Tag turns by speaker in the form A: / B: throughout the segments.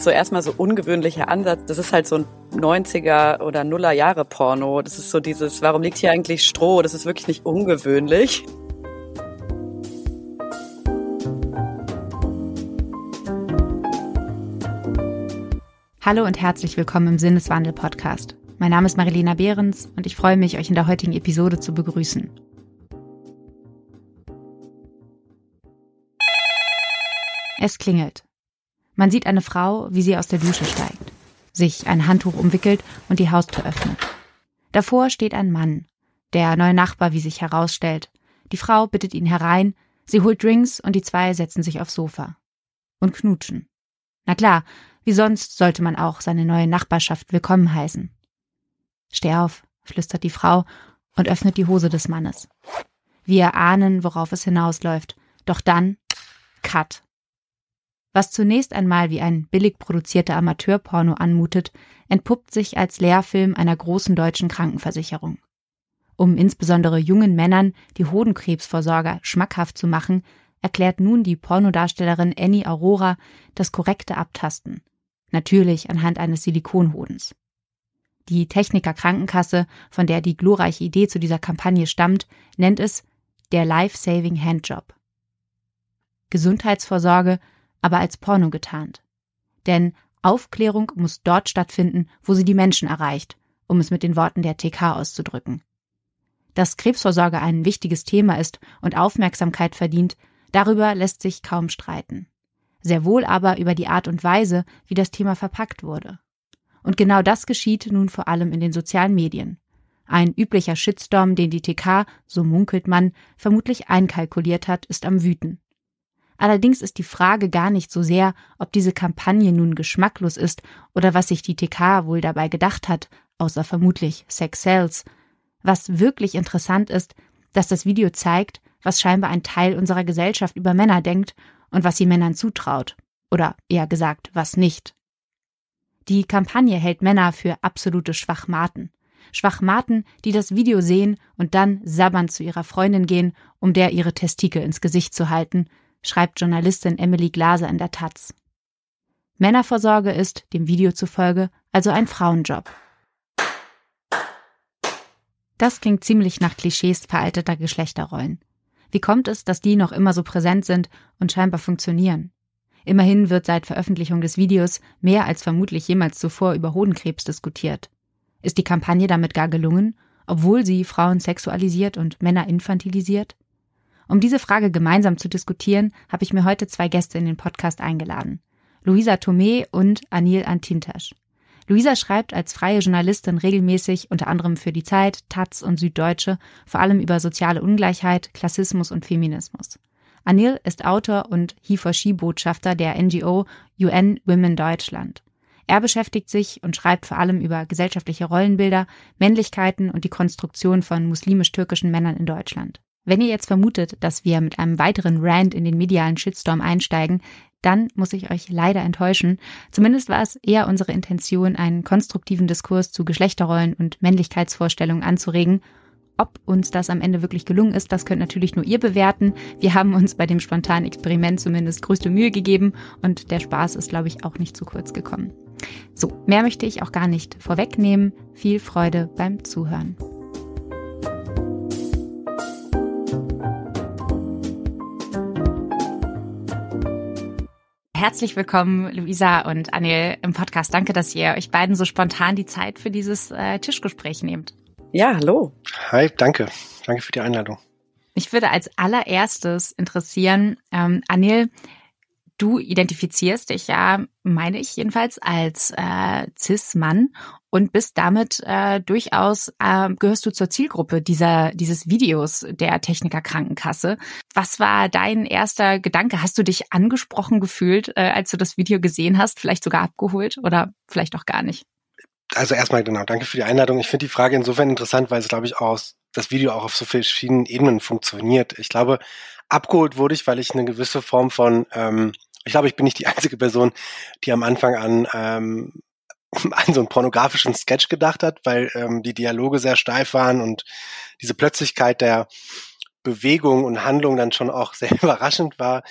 A: finde so erstmal so ungewöhnlicher Ansatz. Das ist halt so ein 90er oder Nuller Jahre Porno. Das ist so dieses, warum liegt hier eigentlich Stroh? Das ist wirklich nicht ungewöhnlich.
B: Hallo und herzlich willkommen im Sinneswandel Podcast. Mein Name ist Marilena Behrens und ich freue mich, euch in der heutigen Episode zu begrüßen. Es klingelt. Man sieht eine Frau, wie sie aus der Dusche steigt, sich ein Handtuch umwickelt und die Haustür öffnet. Davor steht ein Mann, der neue Nachbar, wie sich herausstellt. Die Frau bittet ihn herein, sie holt Drinks und die zwei setzen sich aufs Sofa. Und knutschen. Na klar, wie sonst sollte man auch seine neue Nachbarschaft willkommen heißen. Steh auf, flüstert die Frau und öffnet die Hose des Mannes. Wir ahnen, worauf es hinausläuft. Doch dann Cut. Was zunächst einmal wie ein billig produzierter Amateurporno anmutet, entpuppt sich als Lehrfilm einer großen deutschen Krankenversicherung. Um insbesondere jungen Männern die Hodenkrebsvorsorge schmackhaft zu machen, erklärt nun die Pornodarstellerin Annie Aurora das korrekte Abtasten. Natürlich anhand eines Silikonhodens. Die Techniker Krankenkasse, von der die glorreiche Idee zu dieser Kampagne stammt, nennt es der Life-Saving Handjob. Gesundheitsvorsorge aber als Porno getarnt. Denn Aufklärung muss dort stattfinden, wo sie die Menschen erreicht, um es mit den Worten der TK auszudrücken. Dass Krebsvorsorge ein wichtiges Thema ist und Aufmerksamkeit verdient, darüber lässt sich kaum streiten. Sehr wohl aber über die Art und Weise, wie das Thema verpackt wurde. Und genau das geschieht nun vor allem in den sozialen Medien. Ein üblicher Shitstorm, den die TK, so munkelt man, vermutlich einkalkuliert hat, ist am Wüten. Allerdings ist die Frage gar nicht so sehr, ob diese Kampagne nun geschmacklos ist oder was sich die TK wohl dabei gedacht hat, außer vermutlich Sex Sales. Was wirklich interessant ist, dass das Video zeigt, was scheinbar ein Teil unserer Gesellschaft über Männer denkt und was sie Männern zutraut. Oder eher gesagt, was nicht. Die Kampagne hält Männer für absolute Schwachmaten. Schwachmaten, die das Video sehen und dann sabbernd zu ihrer Freundin gehen, um der ihre Testikel ins Gesicht zu halten, schreibt Journalistin Emily Glaser in der Taz. Männervorsorge ist, dem Video zufolge, also ein Frauenjob. Das klingt ziemlich nach Klischees veralteter Geschlechterrollen. Wie kommt es, dass die noch immer so präsent sind und scheinbar funktionieren? Immerhin wird seit Veröffentlichung des Videos mehr als vermutlich jemals zuvor über Hodenkrebs diskutiert. Ist die Kampagne damit gar gelungen, obwohl sie Frauen sexualisiert und Männer infantilisiert? Um diese Frage gemeinsam zu diskutieren, habe ich mir heute zwei Gäste in den Podcast eingeladen. Luisa Tomé und Anil Antintasch. Luisa schreibt als freie Journalistin regelmäßig unter anderem für die Zeit, Taz und Süddeutsche, vor allem über soziale Ungleichheit, Klassismus und Feminismus. Anil ist Autor und He-for-She-Botschafter der NGO UN Women Deutschland. Er beschäftigt sich und schreibt vor allem über gesellschaftliche Rollenbilder, Männlichkeiten und die Konstruktion von muslimisch-türkischen Männern in Deutschland. Wenn ihr jetzt vermutet, dass wir mit einem weiteren Rant in den medialen Shitstorm einsteigen, dann muss ich euch leider enttäuschen. Zumindest war es eher unsere Intention, einen konstruktiven Diskurs zu Geschlechterrollen und Männlichkeitsvorstellungen anzuregen. Ob uns das am Ende wirklich gelungen ist, das könnt natürlich nur ihr bewerten. Wir haben uns bei dem spontanen Experiment zumindest größte Mühe gegeben und der Spaß ist, glaube ich, auch nicht zu kurz gekommen. So, mehr möchte ich auch gar nicht vorwegnehmen. Viel Freude beim Zuhören. Herzlich willkommen, Luisa und Anil im Podcast. Danke, dass ihr euch beiden so spontan die Zeit für dieses äh, Tischgespräch nehmt.
A: Ja, hallo.
C: Hi, danke. Danke für die Einladung.
B: Mich würde als allererstes interessieren, ähm, Anil, du identifizierst dich ja, meine ich jedenfalls, als äh, Cis-Mann und bist damit äh, durchaus äh, gehörst du zur Zielgruppe dieser dieses Videos der Techniker Krankenkasse. Was war dein erster Gedanke? Hast du dich angesprochen gefühlt, äh, als du das Video gesehen hast? Vielleicht sogar abgeholt oder vielleicht auch gar nicht?
C: Also erstmal genau, danke für die Einladung. Ich finde die Frage insofern interessant, weil es glaube ich auch das Video auch auf so verschiedenen Ebenen funktioniert. Ich glaube, abgeholt wurde ich, weil ich eine gewisse Form von ähm, ich glaube, ich bin nicht die einzige Person, die am Anfang an ähm, an so einen pornografischen Sketch gedacht hat, weil ähm, die Dialoge sehr steif waren und diese Plötzlichkeit der Bewegung und Handlung dann schon auch sehr überraschend war.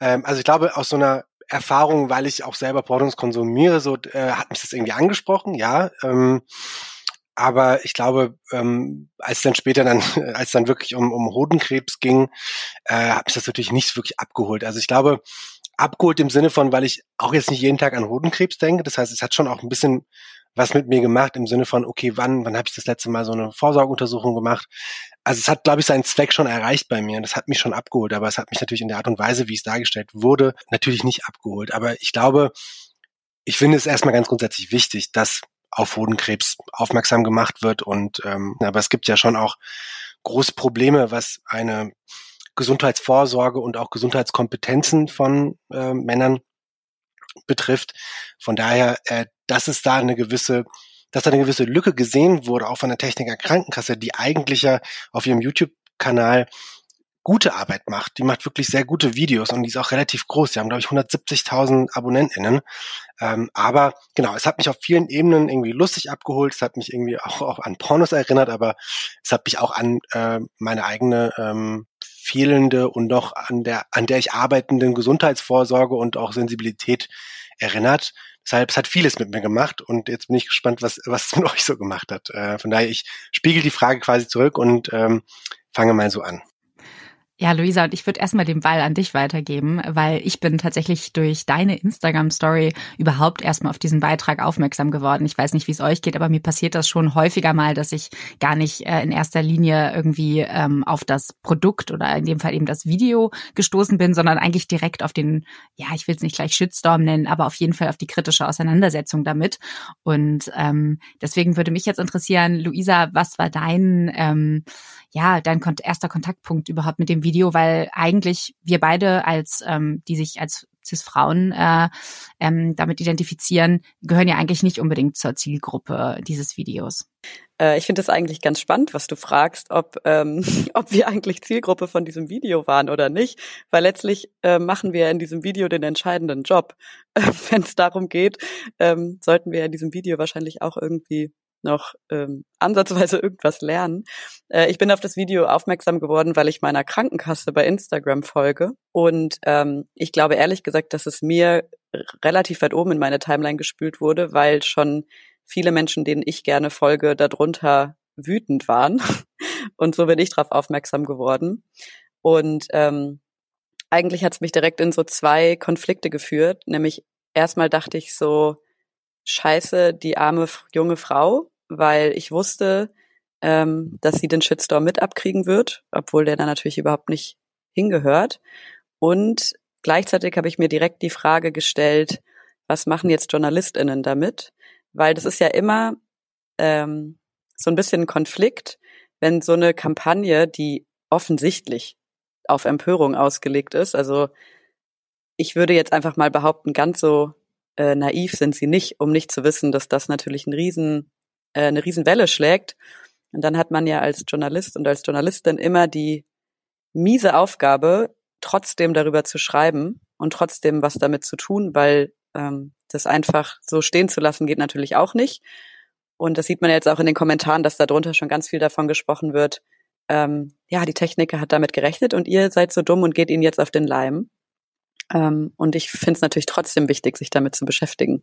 C: Ähm, also ich glaube, aus so einer Erfahrung, weil ich auch selber Pornos konsumiere, so äh, hat mich das irgendwie angesprochen, ja. Ähm, aber ich glaube, ähm, als dann später dann, als dann wirklich um, um Hodenkrebs ging, äh, hat mich das natürlich nicht wirklich abgeholt. Also ich glaube, abgeholt im Sinne von, weil ich auch jetzt nicht jeden Tag an Hodenkrebs denke. Das heißt, es hat schon auch ein bisschen was mit mir gemacht im Sinne von, okay, wann, wann habe ich das letzte Mal so eine Vorsorgeuntersuchung gemacht? Also es hat, glaube ich, seinen Zweck schon erreicht bei mir. Das hat mich schon abgeholt, aber es hat mich natürlich in der Art und Weise, wie es dargestellt wurde, natürlich nicht abgeholt. Aber ich glaube, ich finde es erstmal ganz grundsätzlich wichtig, dass auf Hodenkrebs aufmerksam gemacht wird. Und ähm, aber es gibt ja schon auch große Probleme, was eine Gesundheitsvorsorge und auch Gesundheitskompetenzen von äh, Männern betrifft. Von daher, äh, dass es da eine gewisse, dass da eine gewisse Lücke gesehen wurde, auch von der Techniker Krankenkasse, die eigentlich ja auf ihrem YouTube-Kanal gute Arbeit macht. Die macht wirklich sehr gute Videos und die ist auch relativ groß. Die haben, glaube ich, 170.000 AbonnentInnen. Ähm, aber genau, es hat mich auf vielen Ebenen irgendwie lustig abgeholt. Es hat mich irgendwie auch, auch an Pornos erinnert, aber es hat mich auch an äh, meine eigene ähm, fehlende und noch an der, an der ich arbeitenden Gesundheitsvorsorge und auch Sensibilität erinnert. Deshalb, es hat vieles mit mir gemacht und jetzt bin ich gespannt, was, was es mit euch so gemacht hat. Äh, von daher, ich spiegel die Frage quasi zurück und ähm, fange mal so an.
B: Ja, Luisa, und ich würde erstmal den Ball an dich weitergeben, weil ich bin tatsächlich durch deine Instagram-Story überhaupt erstmal auf diesen Beitrag aufmerksam geworden. Ich weiß nicht, wie es euch geht, aber mir passiert das schon häufiger mal, dass ich gar nicht äh, in erster Linie irgendwie ähm, auf das Produkt oder in dem Fall eben das Video gestoßen bin, sondern eigentlich direkt auf den, ja, ich will es nicht gleich Shitstorm nennen, aber auf jeden Fall auf die kritische Auseinandersetzung damit. Und ähm, deswegen würde mich jetzt interessieren, Luisa, was war dein, ähm, ja, dein erster Kontaktpunkt überhaupt mit dem Video? Video, weil eigentlich wir beide als, ähm, die sich als Cis-Frauen äh, ähm, damit identifizieren, gehören ja eigentlich nicht unbedingt zur Zielgruppe dieses Videos.
A: Äh, ich finde es eigentlich ganz spannend, was du fragst, ob, ähm, ob wir eigentlich Zielgruppe von diesem Video waren oder nicht, weil letztlich äh, machen wir in diesem Video den entscheidenden Job. Wenn es darum geht, ähm, sollten wir in diesem Video wahrscheinlich auch irgendwie noch ähm, ansatzweise irgendwas lernen. Äh, ich bin auf das Video aufmerksam geworden, weil ich meiner Krankenkasse bei Instagram folge. Und ähm, ich glaube ehrlich gesagt, dass es mir relativ weit oben in meine Timeline gespült wurde, weil schon viele Menschen, denen ich gerne folge, darunter wütend waren. Und so bin ich darauf aufmerksam geworden. Und ähm, eigentlich hat es mich direkt in so zwei Konflikte geführt. Nämlich erstmal dachte ich so, scheiße, die arme junge Frau, weil ich wusste, ähm, dass sie den Shitstorm mit abkriegen wird, obwohl der dann natürlich überhaupt nicht hingehört. Und gleichzeitig habe ich mir direkt die Frage gestellt, was machen jetzt JournalistInnen damit? Weil das ist ja immer ähm, so ein bisschen ein Konflikt, wenn so eine Kampagne, die offensichtlich auf Empörung ausgelegt ist, also ich würde jetzt einfach mal behaupten, ganz so äh, naiv sind sie nicht, um nicht zu wissen, dass das natürlich ein riesen, äh, eine Riesenwelle schlägt. Und dann hat man ja als Journalist und als Journalistin immer die miese Aufgabe, trotzdem darüber zu schreiben und trotzdem was damit zu tun, weil ähm, das einfach so stehen zu lassen geht natürlich auch nicht. Und das sieht man jetzt auch in den Kommentaren, dass darunter schon ganz viel davon gesprochen wird. Ähm, ja, die Techniker hat damit gerechnet und ihr seid so dumm und geht ihnen jetzt auf den Leim. Ähm, und ich finde es natürlich trotzdem wichtig, sich damit zu beschäftigen.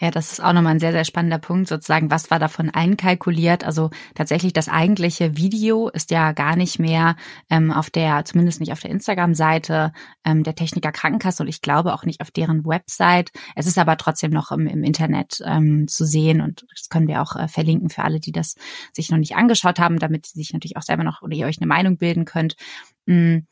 B: Ja, das ist auch nochmal ein sehr, sehr spannender Punkt, sozusagen, was war davon einkalkuliert? Also tatsächlich das eigentliche Video ist ja gar nicht mehr ähm, auf der, zumindest nicht auf der Instagram-Seite ähm, der Techniker Krankenkasse und ich glaube auch nicht auf deren Website. Es ist aber trotzdem noch im, im Internet ähm, zu sehen und das können wir auch äh, verlinken für alle, die das sich noch nicht angeschaut haben, damit sie sich natürlich auch selber noch oder ihr euch eine Meinung bilden könnt. Mhm.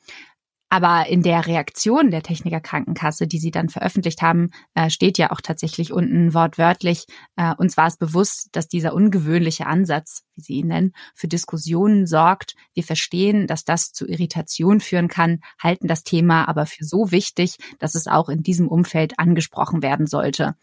B: Aber in der Reaktion der Techniker Krankenkasse, die sie dann veröffentlicht haben, äh, steht ja auch tatsächlich unten wortwörtlich, äh, uns war es bewusst, dass dieser ungewöhnliche Ansatz, wie sie ihn nennen, für Diskussionen sorgt. Wir verstehen, dass das zu Irritation führen kann, halten das Thema aber für so wichtig, dass es auch in diesem Umfeld angesprochen werden sollte.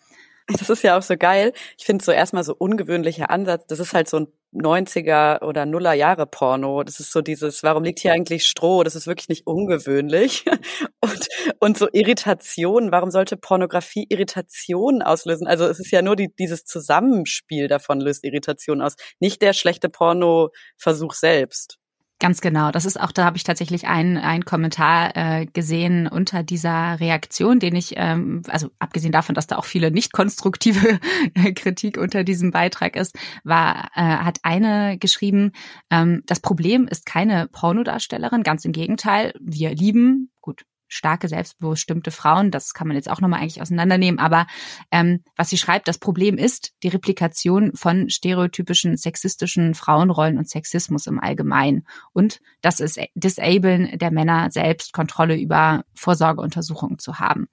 A: Das ist ja auch so geil. Ich finde so erstmal so ungewöhnlicher Ansatz. Das ist halt so ein 90er oder Nuller Jahre Porno. Das ist so dieses, warum liegt hier eigentlich Stroh? Das ist wirklich nicht ungewöhnlich. Und, und so Irritation. Warum sollte Pornografie Irritation auslösen? Also es ist ja nur die, dieses Zusammenspiel davon löst Irritation aus. Nicht der schlechte Porno-Versuch selbst.
B: Ganz genau. Das ist auch, da habe ich tatsächlich einen, einen Kommentar äh, gesehen unter dieser Reaktion, den ich, ähm, also abgesehen davon, dass da auch viele nicht konstruktive Kritik unter diesem Beitrag ist, war, äh, hat eine geschrieben, ähm, das Problem ist keine Pornodarstellerin, ganz im Gegenteil, wir lieben, gut, starke, selbstbestimmte Frauen. Das kann man jetzt auch nochmal eigentlich auseinandernehmen. Aber ähm, was sie schreibt, das Problem ist die Replikation von stereotypischen sexistischen Frauenrollen und Sexismus im Allgemeinen. Und das ist Disablen der Männer selbst Kontrolle über Vorsorgeuntersuchungen zu haben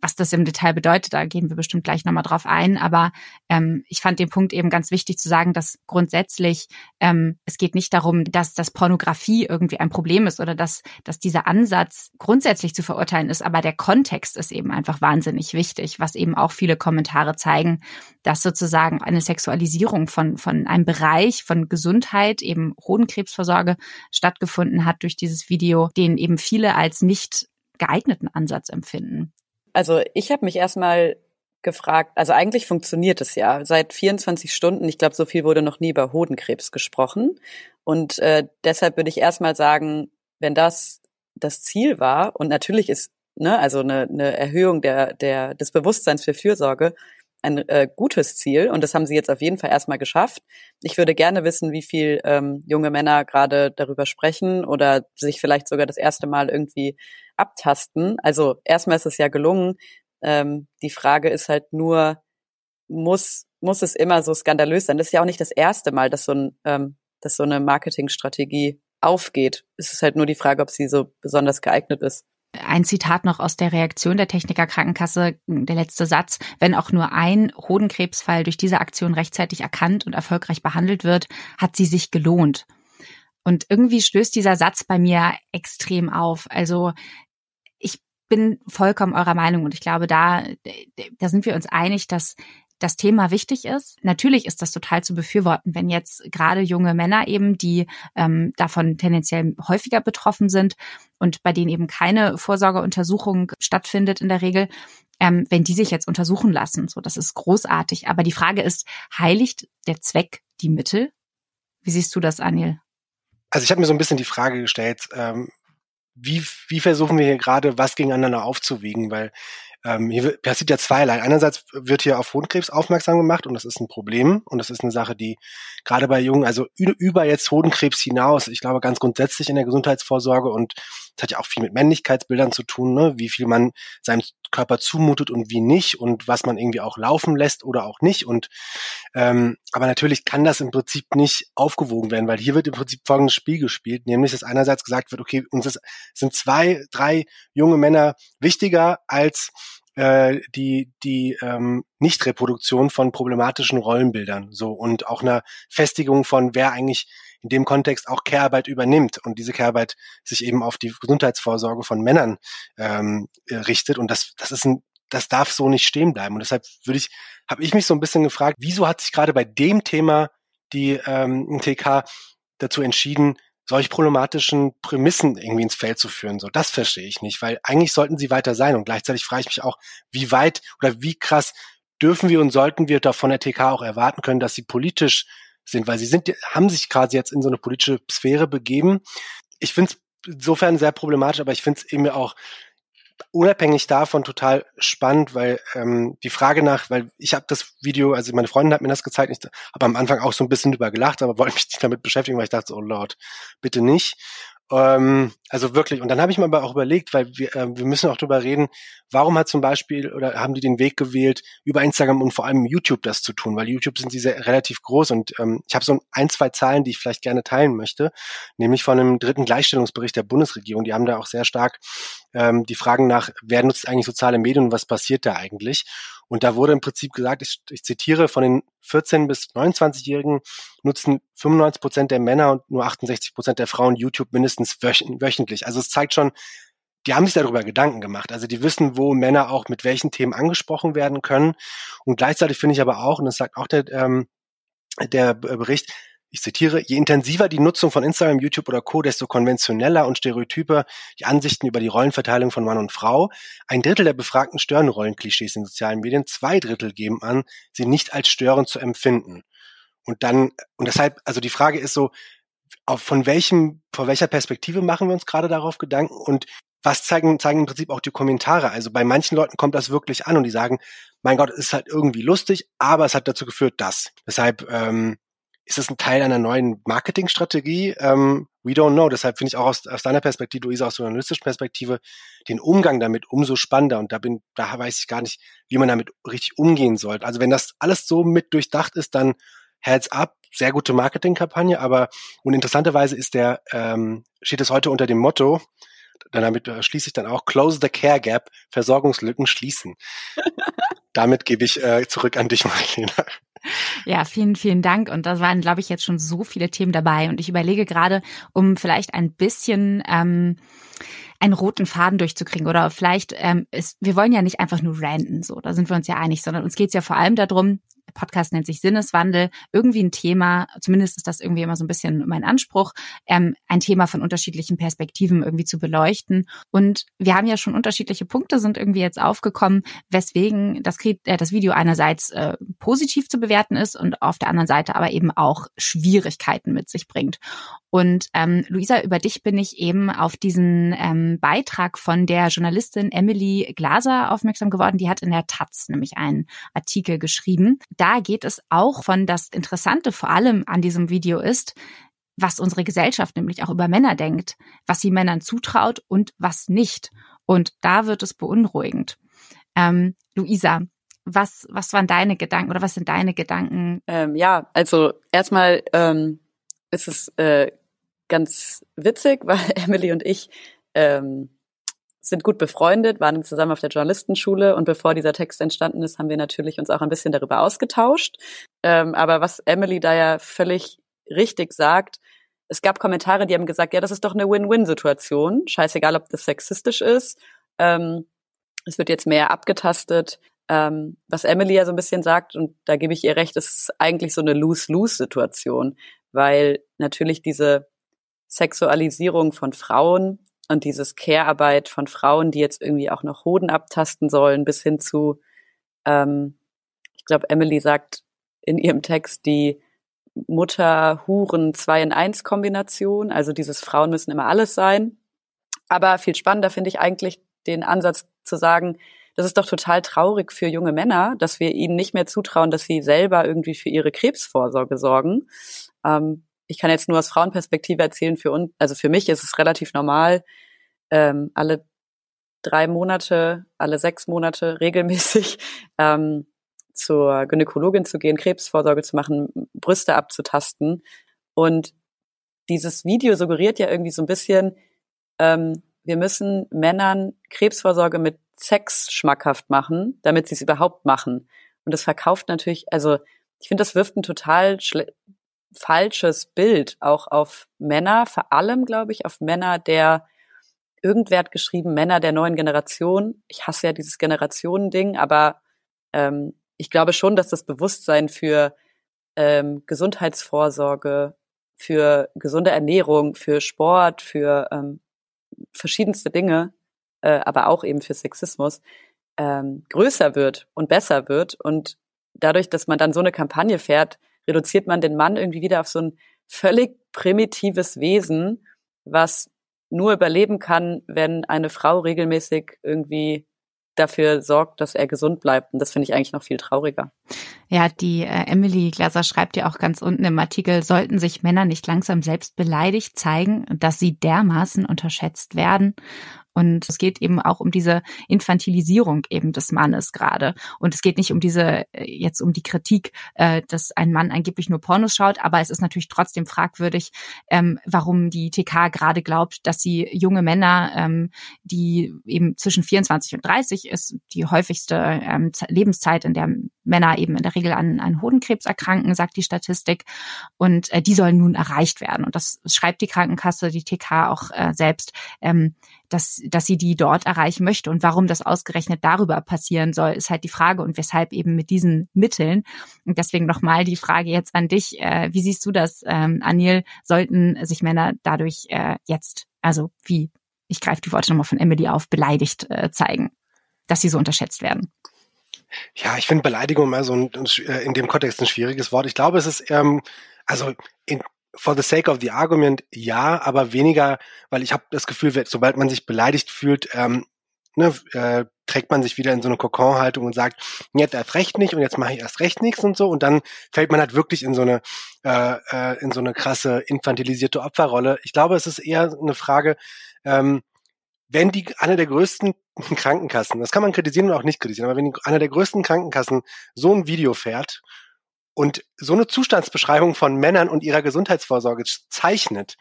B: was das im Detail bedeutet, da gehen wir bestimmt gleich nochmal drauf ein. Aber ähm, ich fand den Punkt eben ganz wichtig zu sagen, dass grundsätzlich ähm, es geht nicht darum, dass das Pornografie irgendwie ein Problem ist oder dass, dass dieser Ansatz grundsätzlich zu verurteilen ist, aber der Kontext ist eben einfach wahnsinnig wichtig, was eben auch viele Kommentare zeigen, dass sozusagen eine Sexualisierung von, von einem Bereich von Gesundheit, eben Hodenkrebsvorsorge stattgefunden hat durch dieses Video, den eben viele als nicht geeigneten Ansatz empfinden.
A: Also ich habe mich erstmal gefragt, also eigentlich funktioniert es ja seit 24 Stunden. Ich glaube, so viel wurde noch nie über Hodenkrebs gesprochen. Und äh, deshalb würde ich erstmal sagen, wenn das das Ziel war, und natürlich ist ne, also eine, eine Erhöhung der, der, des Bewusstseins für Fürsorge ein äh, gutes Ziel und das haben sie jetzt auf jeden Fall erstmal geschafft. Ich würde gerne wissen, wie viel ähm, junge Männer gerade darüber sprechen oder sich vielleicht sogar das erste Mal irgendwie abtasten. Also erstmal ist es ja gelungen. Ähm, die Frage ist halt nur, muss muss es immer so skandalös sein? Das ist ja auch nicht das erste Mal, dass so ein ähm, dass so eine Marketingstrategie aufgeht. Es ist halt nur die Frage, ob sie so besonders geeignet ist.
B: Ein Zitat noch aus der Reaktion der Techniker Krankenkasse, der letzte Satz. Wenn auch nur ein Hodenkrebsfall durch diese Aktion rechtzeitig erkannt und erfolgreich behandelt wird, hat sie sich gelohnt. Und irgendwie stößt dieser Satz bei mir extrem auf. Also bin vollkommen eurer Meinung und ich glaube, da, da sind wir uns einig, dass das Thema wichtig ist. Natürlich ist das total zu befürworten, wenn jetzt gerade junge Männer eben, die ähm, davon tendenziell häufiger betroffen sind und bei denen eben keine Vorsorgeuntersuchung stattfindet in der Regel, ähm, wenn die sich jetzt untersuchen lassen. So, das ist großartig. Aber die Frage ist, heiligt der Zweck die Mittel? Wie siehst du das, Anil?
C: Also ich habe mir so ein bisschen die Frage gestellt, ähm, wie, wie versuchen wir hier gerade was gegeneinander aufzuwiegen? Weil ähm, hier passiert ja zweierlei. Einerseits wird hier auf Hodenkrebs aufmerksam gemacht und das ist ein Problem und das ist eine Sache, die gerade bei Jungen, also über jetzt Hodenkrebs hinaus, ich glaube ganz grundsätzlich in der Gesundheitsvorsorge und das hat ja auch viel mit Männlichkeitsbildern zu tun, ne? wie viel man seinem Körper zumutet und wie nicht und was man irgendwie auch laufen lässt oder auch nicht. Und ähm, aber natürlich kann das im Prinzip nicht aufgewogen werden, weil hier wird im Prinzip folgendes Spiel gespielt, nämlich dass einerseits gesagt wird, okay, uns ist, sind zwei, drei junge Männer wichtiger als äh, die die ähm, Nichtreproduktion von problematischen Rollenbildern so und auch eine Festigung von wer eigentlich in dem Kontext auch Care-Arbeit übernimmt und diese Care-Arbeit sich eben auf die Gesundheitsvorsorge von Männern ähm, äh, richtet und das das ist ein das darf so nicht stehen bleiben und deshalb würde ich habe ich mich so ein bisschen gefragt wieso hat sich gerade bei dem Thema die ähm, TK dazu entschieden solch problematischen Prämissen irgendwie ins Feld zu führen. So, das verstehe ich nicht, weil eigentlich sollten sie weiter sein. Und gleichzeitig frage ich mich auch, wie weit oder wie krass dürfen wir und sollten wir da von der TK auch erwarten können, dass sie politisch sind, weil sie sind, haben sich quasi jetzt in so eine politische Sphäre begeben. Ich finde es insofern sehr problematisch, aber ich finde es eben auch unabhängig davon total spannend, weil ähm, die Frage nach, weil ich habe das Video, also meine Freundin hat mir das gezeigt, ich habe am Anfang auch so ein bisschen drüber gelacht, aber wollte mich nicht damit beschäftigen, weil ich dachte, oh Lord, bitte nicht. Ähm, also wirklich. Und dann habe ich mir aber auch überlegt, weil wir, äh, wir müssen auch drüber reden, warum hat zum Beispiel oder haben die den Weg gewählt, über Instagram und vor allem YouTube das zu tun, weil YouTube sind diese relativ groß und ähm, ich habe so ein, zwei Zahlen, die ich vielleicht gerne teilen möchte, nämlich von einem dritten Gleichstellungsbericht der Bundesregierung. Die haben da auch sehr stark ähm, die Fragen nach, wer nutzt eigentlich soziale Medien und was passiert da eigentlich? Und da wurde im Prinzip gesagt, ich, ich zitiere, von den 14 bis 29-Jährigen nutzen 95 Prozent der Männer und nur 68 Prozent der Frauen YouTube mindestens wöchentlich. Also es zeigt schon, die haben sich darüber Gedanken gemacht. Also die wissen, wo Männer auch mit welchen Themen angesprochen werden können. Und gleichzeitig finde ich aber auch, und das sagt auch der, ähm, der Bericht, ich zitiere, je intensiver die Nutzung von Instagram, YouTube oder Co., desto konventioneller und stereotyper die Ansichten über die Rollenverteilung von Mann und Frau. Ein Drittel der Befragten stören Rollenklischees in sozialen Medien, zwei Drittel geben an, sie nicht als störend zu empfinden. Und dann, und deshalb, also die Frage ist so, auf von welchem, vor welcher Perspektive machen wir uns gerade darauf Gedanken und was zeigen, zeigen im Prinzip auch die Kommentare. Also bei manchen Leuten kommt das wirklich an und die sagen, mein Gott, es ist halt irgendwie lustig, aber es hat dazu geführt, dass. Deshalb ähm, ist es ein Teil einer neuen Marketingstrategie. Ähm, we don't know. Deshalb finde ich auch aus, aus deiner Perspektive, Luisa, aus der journalistischen Perspektive, den Umgang damit umso spannender. Und da bin, da weiß ich gar nicht, wie man damit richtig umgehen sollte. Also wenn das alles so mit durchdacht ist, dann Heads up, sehr gute Marketingkampagne, aber und interessanterweise ist der, ähm, steht es heute unter dem Motto, dann damit schließe ich dann auch Close the Care Gap, Versorgungslücken schließen. damit gebe ich äh, zurück an dich, Marlene.
B: Ja, vielen, vielen Dank. Und da waren, glaube ich, jetzt schon so viele Themen dabei. Und ich überlege gerade, um vielleicht ein bisschen ähm, einen roten Faden durchzukriegen oder vielleicht ähm, ist, wir wollen ja nicht einfach nur ranten, so, da sind wir uns ja einig, sondern uns geht es ja vor allem darum, Podcast nennt sich Sinneswandel, irgendwie ein Thema, zumindest ist das irgendwie immer so ein bisschen mein Anspruch, ähm, ein Thema von unterschiedlichen Perspektiven irgendwie zu beleuchten. Und wir haben ja schon unterschiedliche Punkte sind irgendwie jetzt aufgekommen, weswegen das, äh, das Video einerseits äh, positiv zu bewerten ist und auf der anderen Seite aber eben auch Schwierigkeiten mit sich bringt. Und ähm, Luisa, über dich bin ich eben auf diesen ähm, Beitrag von der Journalistin Emily Glaser aufmerksam geworden. Die hat in der Taz nämlich einen Artikel geschrieben. Da geht es auch von das Interessante vor allem an diesem Video ist, was unsere Gesellschaft nämlich auch über Männer denkt, was sie Männern zutraut und was nicht. Und da wird es beunruhigend. Ähm, Luisa, was, was waren deine Gedanken oder was sind deine Gedanken?
A: Ähm, ja, also erstmal ähm, ist es äh, ganz witzig, weil Emily und ich ähm, sind gut befreundet, waren zusammen auf der Journalistenschule und bevor dieser Text entstanden ist, haben wir natürlich uns auch ein bisschen darüber ausgetauscht. Ähm, aber was Emily da ja völlig richtig sagt, es gab Kommentare, die haben gesagt, ja, das ist doch eine Win-Win-Situation. Scheißegal, ob das sexistisch ist. Ähm, es wird jetzt mehr abgetastet. Ähm, was Emily ja so ein bisschen sagt, und da gebe ich ihr recht, ist eigentlich so eine Lose-Lose-Situation, weil natürlich diese Sexualisierung von Frauen und dieses Care-Arbeit von Frauen, die jetzt irgendwie auch noch Hoden abtasten sollen, bis hin zu, ähm, ich glaube, Emily sagt in ihrem Text die Mutter-Huren 2 in 1 Kombination, also dieses Frauen müssen immer alles sein. Aber viel spannender finde ich eigentlich den Ansatz zu sagen, das ist doch total traurig für junge Männer, dass wir ihnen nicht mehr zutrauen, dass sie selber irgendwie für ihre Krebsvorsorge sorgen. Ähm, ich kann jetzt nur aus Frauenperspektive erzählen, für uns, also für mich ist es relativ normal, ähm, alle drei Monate, alle sechs Monate regelmäßig ähm, zur Gynäkologin zu gehen, Krebsvorsorge zu machen, Brüste abzutasten. Und dieses Video suggeriert ja irgendwie so ein bisschen, ähm, wir müssen Männern Krebsvorsorge mit Sex schmackhaft machen, damit sie es überhaupt machen. Und das verkauft natürlich, also ich finde, das wirft ein total falsches Bild auch auf Männer, vor allem, glaube ich, auf Männer der irgendwer hat geschrieben, Männer der neuen Generation. Ich hasse ja dieses Generationending, aber ähm, ich glaube schon, dass das Bewusstsein für ähm, Gesundheitsvorsorge, für gesunde Ernährung, für Sport, für ähm, verschiedenste Dinge, äh, aber auch eben für Sexismus, ähm, größer wird und besser wird. Und dadurch, dass man dann so eine Kampagne fährt, reduziert man den Mann irgendwie wieder auf so ein völlig primitives Wesen, was nur überleben kann, wenn eine Frau regelmäßig irgendwie dafür sorgt, dass er gesund bleibt. Und das finde ich eigentlich noch viel trauriger.
B: Ja, die äh, Emily Glaser schreibt ja auch ganz unten im Artikel, sollten sich Männer nicht langsam selbst beleidigt zeigen, dass sie dermaßen unterschätzt werden. Und es geht eben auch um diese Infantilisierung eben des Mannes gerade. Und es geht nicht um diese, äh, jetzt um die Kritik, äh, dass ein Mann angeblich nur Pornos schaut, aber es ist natürlich trotzdem fragwürdig, ähm, warum die TK gerade glaubt, dass sie junge Männer, ähm, die eben zwischen 24 und 30 ist, die häufigste ähm, Lebenszeit, in der Männer eben in der Regel an, an Hodenkrebs erkranken, sagt die Statistik. Und äh, die sollen nun erreicht werden. Und das schreibt die Krankenkasse, die TK auch äh, selbst. Ähm, dass, dass sie die dort erreichen möchte. Und warum das ausgerechnet darüber passieren soll, ist halt die Frage und weshalb eben mit diesen Mitteln. Und deswegen nochmal die Frage jetzt an dich. Äh, wie siehst du das, ähm, Anil? Sollten sich Männer dadurch äh, jetzt, also wie, ich greife die Worte nochmal von Emily auf, beleidigt äh, zeigen, dass sie so unterschätzt werden?
C: Ja, ich finde Beleidigung immer so ein, äh, in dem Kontext ein schwieriges Wort. Ich glaube, es ist, ähm, also in, for the sake of the argument, ja, aber weniger, weil ich habe das Gefühl, sobald man sich beleidigt fühlt, ähm, ne, äh, trägt man sich wieder in so eine Kokon-Haltung und sagt, jetzt erst recht nicht und jetzt mache ich erst recht nichts und so und dann fällt man halt wirklich in so eine äh, äh, in so eine krasse infantilisierte Opferrolle. Ich glaube, es ist eher eine Frage, ähm, wenn die eine der größten Krankenkassen, das kann man kritisieren und auch nicht kritisieren, aber wenn die, eine der größten Krankenkassen so ein Video fährt und so eine Zustandsbeschreibung von Männern und ihrer Gesundheitsvorsorge zeichnet,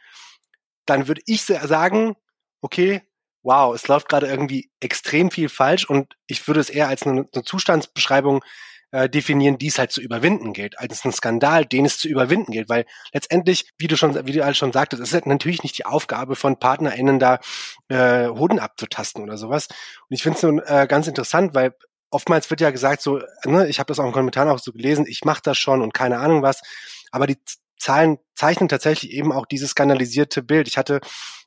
C: dann würde ich sagen, okay, wow, es läuft gerade irgendwie extrem viel falsch und ich würde es eher als eine, eine Zustandsbeschreibung äh, definieren, die es halt zu überwinden gilt, als einen Skandal, den es zu überwinden gilt, weil letztendlich, wie du schon, wie du alles schon sagtest, ist halt natürlich nicht die Aufgabe von PartnerInnen da äh, Hoden abzutasten oder sowas. Und ich finde es so, äh, ganz interessant, weil oftmals wird ja gesagt, so, ne, ich habe das auch in Kommentaren auch so gelesen, ich mache das schon und keine Ahnung was, aber die Zahlen zeichnen tatsächlich eben auch dieses skandalisierte Bild. Ich hatte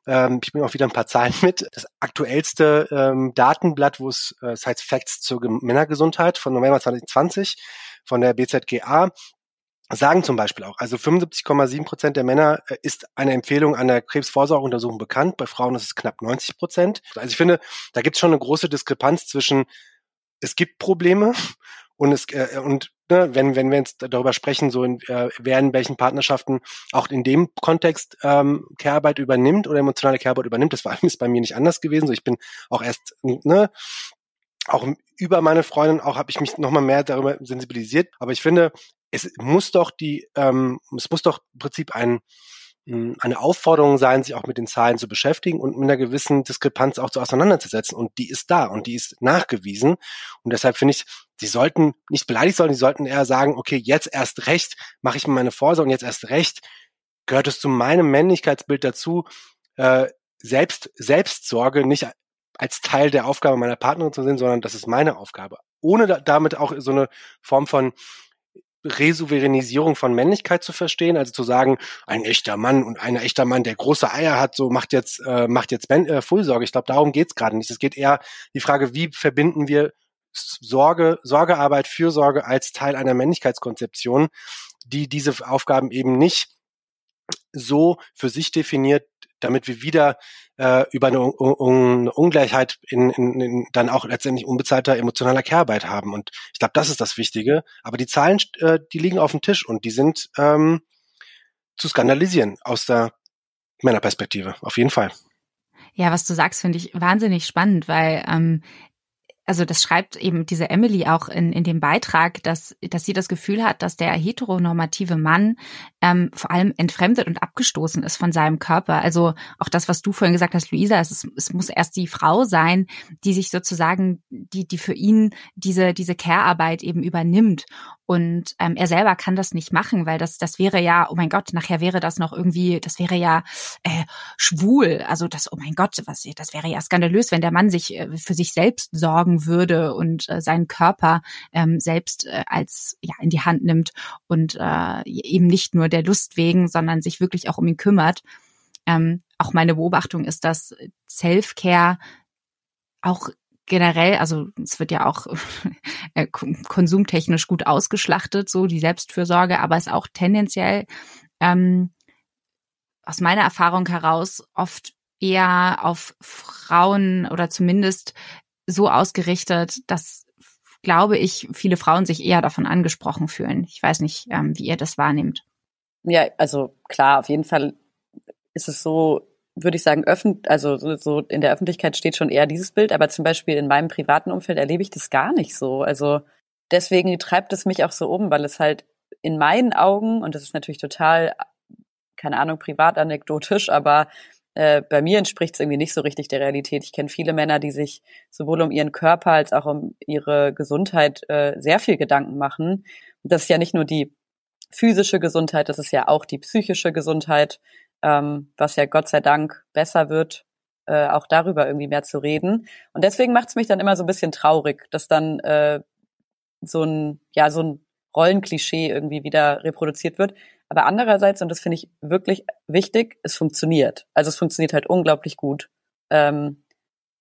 C: ähm, ich bringe auch wieder ein paar Zahlen mit. Das aktuellste ähm, Datenblatt, wo es äh, heißt Facts zur Männergesundheit von November 2020 von der BZGA sagen zum Beispiel auch, also 75,7 Prozent der Männer äh, ist eine Empfehlung einer Krebsvorsorgeuntersuchung bekannt. Bei Frauen ist es knapp 90 Prozent. Also ich finde, da gibt es schon eine große Diskrepanz zwischen es gibt Probleme und es äh, und ne, wenn, wenn wir jetzt darüber sprechen, so in, äh, wer in welchen Partnerschaften auch in dem Kontext ähm, Care-Arbeit übernimmt oder emotionale Care-Arbeit übernimmt, das war ist bei mir nicht anders gewesen. So, ich bin auch erst, ne, auch über meine Freundin auch habe ich mich nochmal mehr darüber sensibilisiert. Aber ich finde, es muss doch die, ähm, es muss doch im Prinzip ein eine Aufforderung sein, sich auch mit den Zahlen zu beschäftigen und mit einer gewissen Diskrepanz auch zu auseinanderzusetzen. Und die ist da und die ist nachgewiesen. Und deshalb finde ich, sie sollten nicht beleidigt sein, sie sollten eher sagen, okay, jetzt erst recht mache ich mir meine Vorsorge und jetzt erst recht gehört es zu meinem Männlichkeitsbild dazu, äh, selbst Selbstsorge nicht als Teil der Aufgabe meiner Partnerin zu sehen, sondern das ist meine Aufgabe. Ohne da, damit auch so eine Form von Resouveränisierung von Männlichkeit zu verstehen, also zu sagen, ein echter Mann und ein echter Mann, der große Eier hat, so macht jetzt äh, macht jetzt äh, Fürsorge. Ich glaube, darum geht's gerade nicht. Es geht eher die Frage, wie verbinden wir Sorge, Sorgearbeit, Fürsorge als Teil einer Männlichkeitskonzeption, die diese Aufgaben eben nicht so für sich definiert, damit wir wieder äh, über eine, Un Ungleichheit in, in, in dann auch letztendlich unbezahlter emotionaler Care-Arbeit haben. Und ich glaube, das ist das Wichtige. Aber die Zahlen, äh, die liegen auf dem Tisch und die sind ähm, zu skandalisieren aus der Männerperspektive, auf jeden Fall.
B: Ja, was du sagst, finde ich wahnsinnig spannend, weil ähm, also das schreibt eben diese Emily auch in, in dem Beitrag, dass, dass sie das Gefühl hat, dass der heteronormative Mann ähm, vor allem entfremdet und abgestoßen ist von seinem Körper. Also auch das, was du vorhin gesagt hast, Luisa, es, ist, es muss erst die Frau sein, die sich sozusagen, die, die für ihn diese, diese Care-Arbeit eben übernimmt. Und ähm, er selber kann das nicht machen, weil das, das wäre ja, oh mein Gott, nachher wäre das noch irgendwie, das wäre ja äh, schwul. Also das, oh mein Gott, was, das wäre ja skandalös, wenn der Mann sich äh, für sich selbst sorgen würde und äh, seinen Körper ähm, selbst äh, als ja in die Hand nimmt und äh, eben nicht nur der Lust wegen, sondern sich wirklich auch um ihn kümmert. Ähm, auch meine Beobachtung ist, dass Self-Care auch generell, also es wird ja auch äh, konsumtechnisch gut ausgeschlachtet, so die Selbstfürsorge, aber es auch tendenziell ähm, aus meiner Erfahrung heraus oft eher auf Frauen oder zumindest so ausgerichtet, dass, glaube ich, viele Frauen sich eher davon angesprochen fühlen. Ich weiß nicht, ähm, wie ihr das wahrnehmt.
A: Ja, also klar, auf jeden Fall ist es so, würde ich sagen, öffentlich, also so in der Öffentlichkeit steht schon eher dieses Bild, aber zum Beispiel in meinem privaten Umfeld erlebe ich das gar nicht so. Also deswegen treibt es mich auch so um, weil es halt in meinen Augen, und das ist natürlich total, keine Ahnung, privat anekdotisch, aber äh, bei mir entspricht es irgendwie nicht so richtig der Realität. Ich kenne viele Männer, die sich sowohl um ihren Körper als auch um ihre Gesundheit äh, sehr viel Gedanken machen. Das ist ja nicht nur die physische Gesundheit, das ist ja auch die psychische Gesundheit ähm, was ja Gott sei Dank besser wird, äh, auch darüber irgendwie mehr zu reden. Und deswegen macht es mich dann immer so ein bisschen traurig, dass dann äh, so ein, ja, so ein Rollenklischee irgendwie wieder reproduziert wird. Aber andererseits, und das finde ich wirklich wichtig, es funktioniert. Also es funktioniert halt unglaublich gut. Ähm,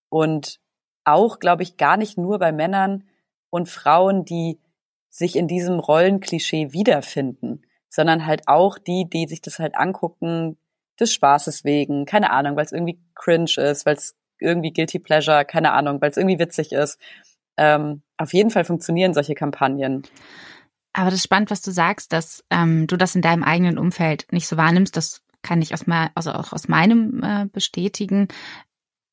A: und auch, glaube ich, gar nicht nur bei Männern und Frauen, die sich in diesem Rollenklischee wiederfinden, sondern halt auch die, die sich das halt angucken, des Spaßes wegen, keine Ahnung, weil es irgendwie cringe ist, weil es irgendwie guilty pleasure, keine Ahnung, weil es irgendwie witzig ist. Ähm, auf jeden Fall funktionieren solche Kampagnen.
B: Aber das ist spannend, was du sagst, dass ähm, du das in deinem eigenen Umfeld nicht so wahrnimmst. Das kann ich aus mal, also auch aus meinem äh, bestätigen.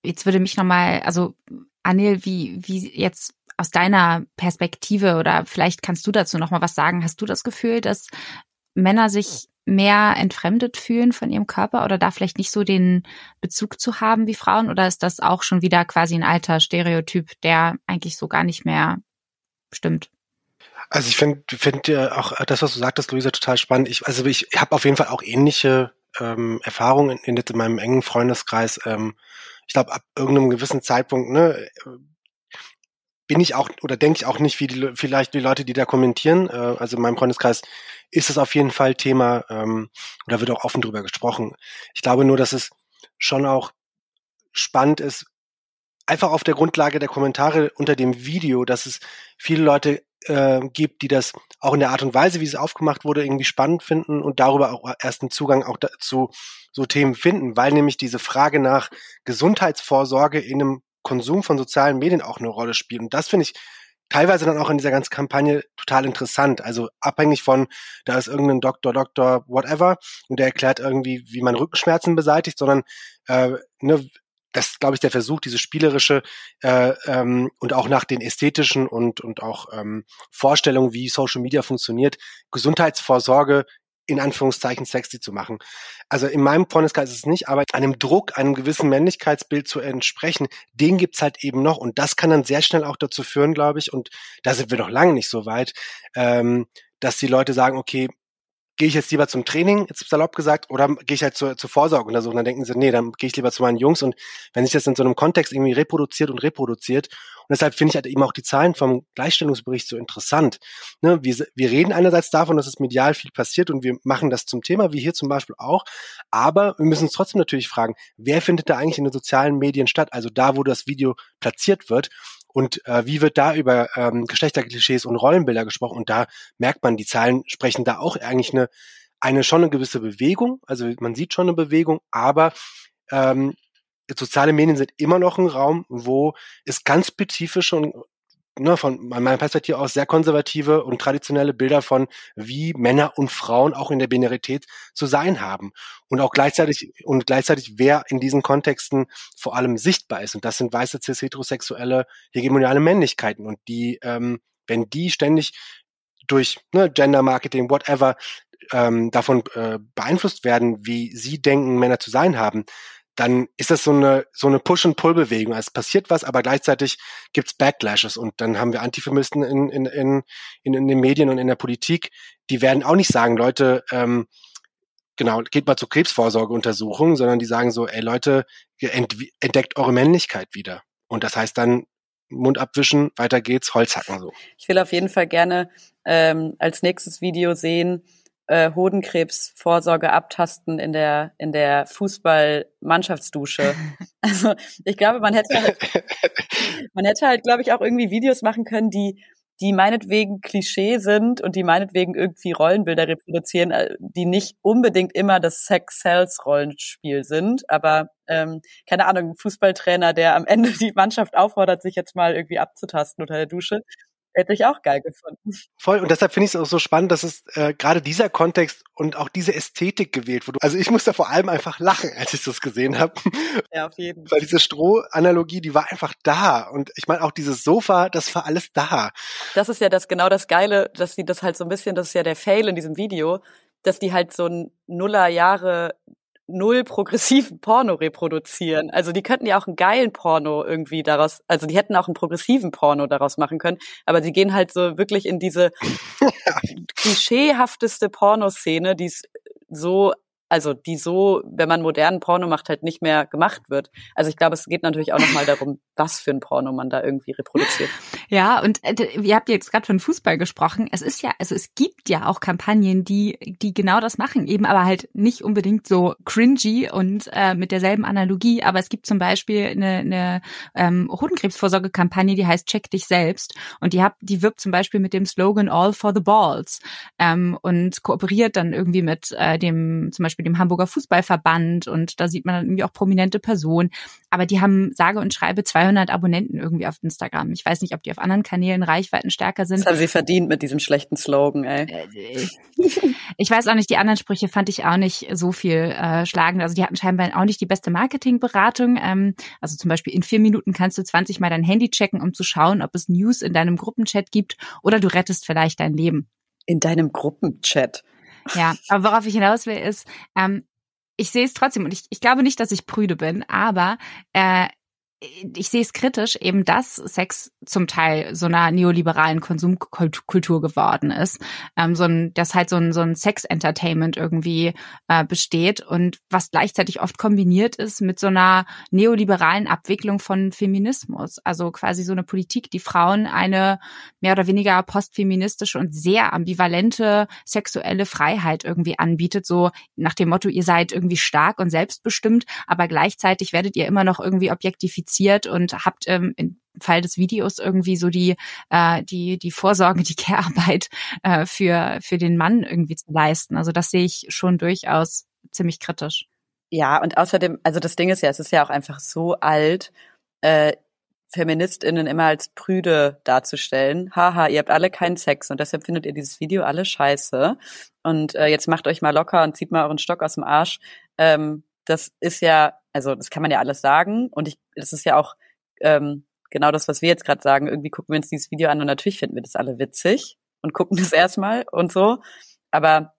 B: Jetzt würde mich nochmal, also Anil, wie, wie jetzt aus deiner Perspektive oder vielleicht kannst du dazu nochmal was sagen. Hast du das Gefühl, dass Männer sich mehr entfremdet fühlen von ihrem Körper oder da vielleicht nicht so den Bezug zu haben wie Frauen? Oder ist das auch schon wieder quasi ein alter Stereotyp, der eigentlich so gar nicht mehr stimmt?
C: Also ich finde find, auch das, was du sagtest, Luisa, total spannend. Ich, also ich habe auf jeden Fall auch ähnliche ähm, Erfahrungen in, in, meinem engen Freundeskreis. Ähm, ich glaube, ab irgendeinem gewissen Zeitpunkt ne, bin ich auch oder denke ich auch nicht wie die, vielleicht die Leute, die da kommentieren. Äh, also in meinem Freundeskreis ist es auf jeden Fall Thema ähm, oder wird auch offen drüber gesprochen. Ich glaube nur, dass es schon auch spannend ist, einfach auf der Grundlage der Kommentare unter dem Video, dass es viele Leute äh, gibt, die das auch in der Art und Weise, wie es aufgemacht wurde, irgendwie spannend finden und darüber auch erst einen Zugang auch zu so Themen finden, weil nämlich diese Frage nach Gesundheitsvorsorge in einem Konsum von sozialen Medien auch eine Rolle spielt. Und das finde ich teilweise dann auch in dieser ganzen Kampagne total interessant. Also abhängig von, da ist irgendein Doktor, Doktor, whatever, und der erklärt irgendwie, wie man Rückenschmerzen beseitigt, sondern äh, ne, das ist, glaube ich, der Versuch, diese spielerische äh, ähm, und auch nach den ästhetischen und, und auch ähm, Vorstellungen, wie Social Media funktioniert, Gesundheitsvorsorge in Anführungszeichen sexy zu machen. Also in meinem Freundeskreis ist es nicht, aber einem Druck, einem gewissen Männlichkeitsbild zu entsprechen, den gibt's halt eben noch. Und das kann dann sehr schnell auch dazu führen, glaube ich, und da sind wir noch lange nicht so weit, ähm, dass die Leute sagen, okay, gehe ich jetzt lieber zum Training, jetzt salopp gesagt, oder gehe ich halt zur, zur Vorsorgeuntersuchung? Dann denken sie, nee, dann gehe ich lieber zu meinen Jungs. Und wenn sich das in so einem Kontext irgendwie reproduziert und reproduziert, und deshalb finde ich halt eben auch die Zahlen vom Gleichstellungsbericht so interessant. Ne, wir, wir reden einerseits davon, dass es medial viel passiert und wir machen das zum Thema, wie hier zum Beispiel auch. Aber wir müssen uns trotzdem natürlich fragen, wer findet da eigentlich in den sozialen Medien statt? Also da, wo das Video platziert wird. Und äh, wie wird da über ähm, Geschlechterklischees und Rollenbilder gesprochen? Und da merkt man, die Zahlen sprechen da auch eigentlich eine, eine schon eine gewisse Bewegung. Also man sieht schon eine Bewegung, aber ähm, soziale Medien sind immer noch ein Raum, wo es ganz spezifische und ne, von meiner Perspektive aus sehr konservative und traditionelle Bilder von, wie Männer und Frauen auch in der Binarität zu sein haben. Und auch gleichzeitig, und gleichzeitig, wer in diesen Kontexten vor allem sichtbar ist. Und das sind weiße, cis, heterosexuelle, hegemoniale Männlichkeiten. Und die, ähm, wenn die ständig durch ne, Gender Marketing, whatever, ähm, davon äh, beeinflusst werden, wie sie denken, Männer zu sein haben, dann ist das so eine, so eine Push-and-Pull-Bewegung. Also es passiert was, aber gleichzeitig gibt's Backlashes und dann haben wir Antifeministen in, in, in, in, in den Medien und in der Politik, die werden auch nicht sagen, Leute, ähm, genau, geht mal zur Krebsvorsorgeuntersuchung, sondern die sagen so, ey Leute, entdeckt eure Männlichkeit wieder. Und das heißt dann Mund abwischen, weiter geht's, Holz hacken so.
A: Ich will auf jeden Fall gerne ähm, als nächstes Video sehen, äh, Hodenkrebsvorsorge abtasten in der in der Fußball-Mannschaftsdusche. Also ich glaube, man hätte halt, man hätte halt, glaube ich, auch irgendwie Videos machen können, die die meinetwegen Klischee sind und die meinetwegen irgendwie Rollenbilder reproduzieren, äh, die nicht unbedingt immer das Sex-Sales-Rollenspiel sind, aber ähm, keine Ahnung, ein Fußballtrainer, der am Ende die Mannschaft auffordert, sich jetzt mal irgendwie abzutasten unter der Dusche. Hätte ich auch geil gefunden.
C: Voll. Und deshalb finde ich es auch so spannend, dass es äh, gerade dieser Kontext und auch diese Ästhetik gewählt wurde. Also ich musste vor allem einfach lachen, als ich das gesehen habe.
A: Ja, auf jeden
C: Fall. Weil diese Stroh-Analogie, die war einfach da. Und ich meine auch dieses Sofa, das war alles da.
A: Das ist ja das genau das Geile, dass sie das halt so ein bisschen, das ist ja der Fail in diesem Video, dass die halt so ein Nuller Jahre null progressiven Porno reproduzieren. Also die könnten ja auch einen geilen Porno irgendwie daraus, also die hätten auch einen progressiven Porno daraus machen können, aber sie gehen halt so wirklich in diese klischeehafteste Pornoszene, die es so also die so, wenn man modernen Porno macht, halt nicht mehr gemacht wird. Also ich glaube, es geht natürlich auch nochmal darum, was für ein Porno man da irgendwie reproduziert.
B: Ja, und äh, ihr habt jetzt gerade von Fußball gesprochen. Es ist ja, also es gibt ja auch Kampagnen, die, die genau das machen, eben aber halt nicht unbedingt so cringy und äh, mit derselben Analogie. Aber es gibt zum Beispiel eine, eine ähm, Hodenkrebsvorsorgekampagne, die heißt Check dich selbst. Und die, hab, die wirbt zum Beispiel mit dem Slogan All for the Balls ähm, und kooperiert dann irgendwie mit äh, dem, zum Beispiel dem Hamburger Fußballverband. Und da sieht man dann irgendwie auch prominente Personen. Aber die haben sage und schreibe 200 Abonnenten irgendwie auf Instagram. Ich weiß nicht, ob die auf anderen Kanälen Reichweiten stärker sind.
A: Das haben sie verdient mit diesem schlechten Slogan, ey. Äh,
B: ich weiß auch nicht, die anderen Sprüche fand ich auch nicht so viel äh, schlagend. Also die hatten scheinbar auch nicht die beste Marketingberatung. Ähm, also zum Beispiel in vier Minuten kannst du 20 Mal dein Handy checken, um zu schauen, ob es News in deinem Gruppenchat gibt oder du rettest vielleicht dein Leben.
A: In deinem Gruppenchat.
B: Ja, aber worauf ich hinaus will, ist, ähm, ich sehe es trotzdem und ich, ich glaube nicht, dass ich prüde bin, aber äh, ich sehe es kritisch, eben dass Sex zum Teil so einer neoliberalen Konsumkultur geworden ist, ähm, so ein, dass halt so ein, so ein Sex-Entertainment irgendwie äh, besteht und was gleichzeitig oft kombiniert ist mit so einer neoliberalen Abwicklung von Feminismus, also quasi so eine Politik, die Frauen eine mehr oder weniger postfeministische und sehr ambivalente sexuelle Freiheit irgendwie anbietet, so nach dem Motto, ihr seid irgendwie stark und selbstbestimmt, aber gleichzeitig werdet ihr immer noch irgendwie objektifiziert identifiziert und habt ähm, im Fall des Videos irgendwie so die äh, die die Vorsorge, die Care-Arbeit äh, für für den Mann irgendwie zu leisten. Also das sehe ich schon durchaus ziemlich kritisch.
A: Ja, und außerdem, also das Ding ist ja, es ist ja auch einfach so alt, äh, FeministInnen immer als prüde darzustellen. Haha, ihr habt alle keinen Sex und deshalb findet ihr dieses Video alle scheiße. Und äh, jetzt macht euch mal locker und zieht mal euren Stock aus dem Arsch. Ähm, das ist ja also das kann man ja alles sagen und ich, das ist ja auch ähm, genau das, was wir jetzt gerade sagen. Irgendwie gucken wir uns dieses Video an und natürlich finden wir das alle witzig und gucken das erstmal und so. Aber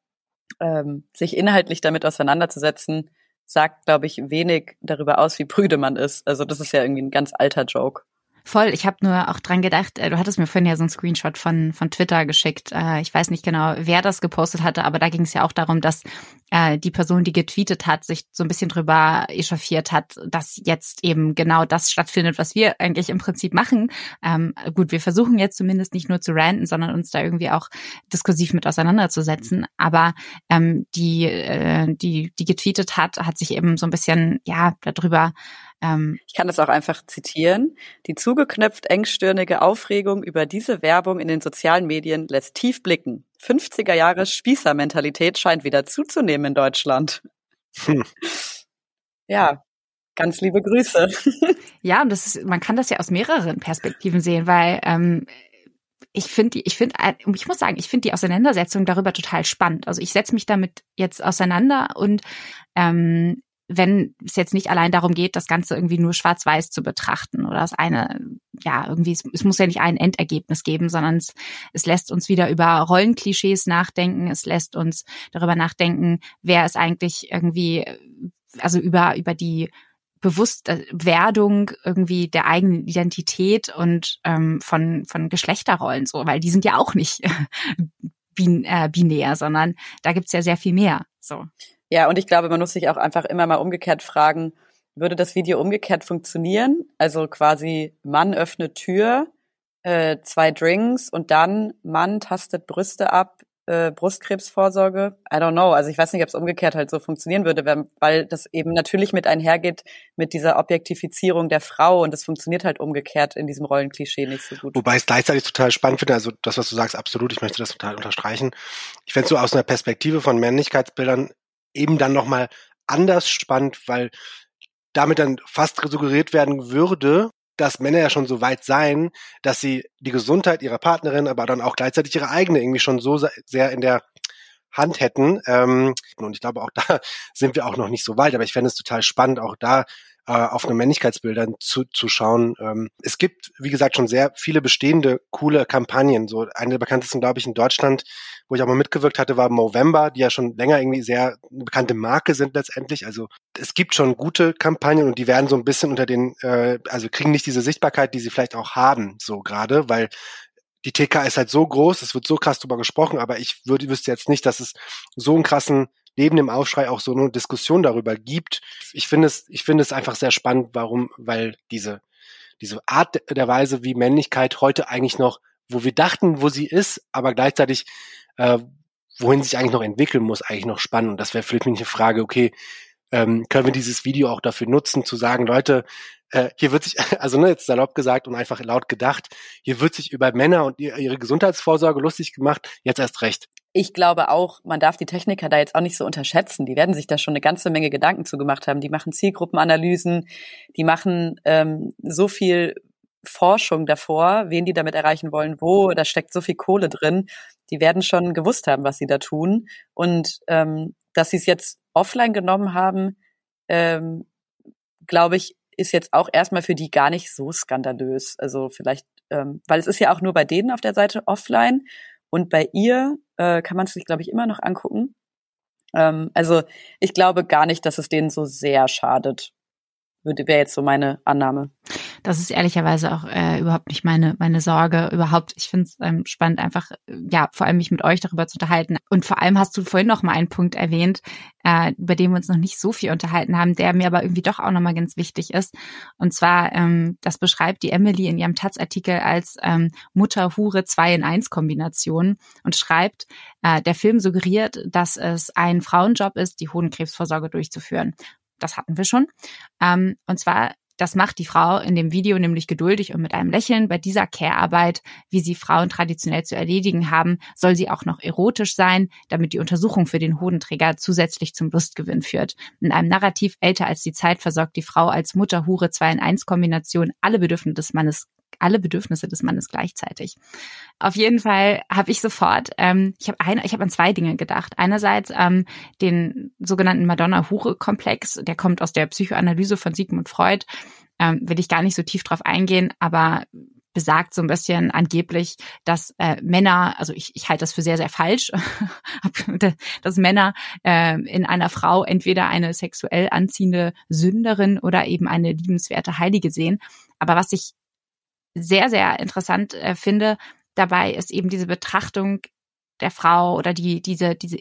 A: ähm, sich inhaltlich damit auseinanderzusetzen, sagt, glaube ich, wenig darüber aus, wie prüde man ist. Also das ist ja irgendwie ein ganz alter Joke.
B: Voll, ich habe nur auch dran gedacht, äh, du hattest mir vorhin ja so einen Screenshot von, von Twitter geschickt. Äh, ich weiß nicht genau, wer das gepostet hatte, aber da ging es ja auch darum, dass äh, die Person, die getweetet hat, sich so ein bisschen drüber echauffiert hat, dass jetzt eben genau das stattfindet, was wir eigentlich im Prinzip machen. Ähm, gut, wir versuchen jetzt zumindest nicht nur zu ranten, sondern uns da irgendwie auch diskursiv mit auseinanderzusetzen. Aber ähm, die, äh, die, die getweetet hat, hat sich eben so ein bisschen ja darüber
A: ähm, ich kann das auch einfach zitieren. Die zugeknöpft engstirnige Aufregung über diese Werbung in den sozialen Medien lässt tief blicken. 50er Jahre Spießermentalität scheint wieder zuzunehmen in Deutschland. Hm. Ja, ganz liebe Grüße.
B: Ja, und das ist, man kann das ja aus mehreren Perspektiven sehen, weil ähm, ich finde die, ich finde, ich muss sagen, ich finde die Auseinandersetzung darüber total spannend. Also ich setze mich damit jetzt auseinander und ähm, wenn es jetzt nicht allein darum geht, das Ganze irgendwie nur schwarz-weiß zu betrachten oder das eine, ja, irgendwie, es, es, muss ja nicht ein Endergebnis geben, sondern es, es lässt uns wieder über Rollenklischees nachdenken, es lässt uns darüber nachdenken, wer ist eigentlich irgendwie, also über, über die Bewusstwerdung irgendwie der eigenen Identität und ähm, von, von Geschlechterrollen so, weil die sind ja auch nicht bin, äh, binär, sondern da gibt's ja sehr viel mehr. So.
A: Ja, und ich glaube, man muss sich auch einfach immer mal umgekehrt fragen, würde das Video umgekehrt funktionieren? Also quasi Mann öffnet Tür, äh, zwei Drinks und dann Mann tastet Brüste ab, äh, Brustkrebsvorsorge. I don't know. Also ich weiß nicht, ob es umgekehrt halt so funktionieren würde, weil, weil das eben natürlich mit einhergeht mit dieser Objektifizierung der Frau und das funktioniert halt umgekehrt in diesem Rollenklischee nicht so gut.
C: Wobei ich es gleichzeitig total spannend finde, also das, was du sagst, absolut, ich möchte das total unterstreichen. Ich fände so aus einer Perspektive von Männlichkeitsbildern eben dann nochmal anders spannend, weil damit dann fast suggeriert werden würde, dass Männer ja schon so weit seien, dass sie die Gesundheit ihrer Partnerin, aber dann auch gleichzeitig ihre eigene irgendwie schon so sehr in der Hand hätten. Ähm, und ich glaube, auch da sind wir auch noch nicht so weit, aber ich fände es total spannend, auch da äh, auf eine Männlichkeitsbildern zu, zu schauen. Ähm, es gibt, wie gesagt, schon sehr viele bestehende coole Kampagnen. So eine der bekanntesten, glaube ich, in Deutschland, wo ich auch mal mitgewirkt hatte, war Movember, die ja schon länger irgendwie sehr eine bekannte Marke sind letztendlich. Also es gibt schon gute Kampagnen und die werden so ein bisschen unter den, äh, also kriegen nicht diese Sichtbarkeit, die sie vielleicht auch haben, so gerade, weil die TK ist halt so groß, es wird so krass drüber gesprochen, aber ich würde, wüsste jetzt nicht, dass es so einen krassen neben dem Aufschrei auch so eine Diskussion darüber gibt. Ich finde es, ich finde es einfach sehr spannend, warum, weil diese diese Art der Weise, wie Männlichkeit heute eigentlich noch, wo wir dachten, wo sie ist, aber gleichzeitig, äh, wohin sich eigentlich noch entwickeln muss, eigentlich noch spannend. Und das wäre vielleicht eine Frage, okay, ähm, können wir dieses Video auch dafür nutzen, zu sagen, Leute, äh, hier wird sich, also ne, jetzt salopp gesagt und einfach laut gedacht, hier wird sich über Männer und ihre Gesundheitsvorsorge lustig gemacht, jetzt erst recht.
A: Ich glaube auch, man darf die Techniker da jetzt auch nicht so unterschätzen. Die werden sich da schon eine ganze Menge Gedanken zugemacht haben. Die machen Zielgruppenanalysen, die machen ähm, so viel Forschung davor, wen die damit erreichen wollen, wo, da steckt so viel Kohle drin. Die werden schon gewusst haben, was sie da tun. Und ähm, dass sie es jetzt offline genommen haben, ähm, glaube ich, ist jetzt auch erstmal für die gar nicht so skandalös. Also vielleicht, ähm, weil es ist ja auch nur bei denen auf der Seite offline und bei ihr äh, kann man es sich, glaube ich, immer noch angucken. Ähm, also ich glaube gar nicht, dass es denen so sehr schadet. Wäre jetzt so meine Annahme.
B: Das ist ehrlicherweise auch äh, überhaupt nicht meine meine Sorge. Überhaupt, ich finde es ähm, spannend, einfach ja vor allem mich mit euch darüber zu unterhalten. Und vor allem hast du vorhin noch mal einen Punkt erwähnt, äh, über den wir uns noch nicht so viel unterhalten haben, der mir aber irgendwie doch auch noch mal ganz wichtig ist. Und zwar, ähm, das beschreibt die Emily in ihrem Taz-Artikel als ähm, Mutter-Hure 2 in 1 Kombination und schreibt, äh, der Film suggeriert, dass es ein Frauenjob ist, die Hodenkrebsvorsorge durchzuführen. Das hatten wir schon. Ähm, und zwar das macht die Frau in dem Video nämlich geduldig und mit einem Lächeln. Bei dieser Care-Arbeit, wie sie Frauen traditionell zu erledigen haben, soll sie auch noch erotisch sein, damit die Untersuchung für den Hodenträger zusätzlich zum Lustgewinn führt. In einem Narrativ älter als die Zeit versorgt die Frau als Mutter-Hure 2 in 1 Kombination alle Bedürfnisse des Mannes alle Bedürfnisse des Mannes gleichzeitig. Auf jeden Fall habe ich sofort, ähm, ich habe eine, ich habe an zwei Dinge gedacht. Einerseits ähm, den sogenannten Madonna-Hure-Komplex, der kommt aus der Psychoanalyse von Sigmund Freud. Ähm, will ich gar nicht so tief drauf eingehen, aber besagt so ein bisschen angeblich, dass äh, Männer, also ich, ich halte das für sehr, sehr falsch, dass Männer äh, in einer Frau entweder eine sexuell anziehende Sünderin oder eben eine liebenswerte Heilige sehen. Aber was ich sehr, sehr interessant äh, finde dabei, ist eben diese Betrachtung der Frau oder die, diese, diese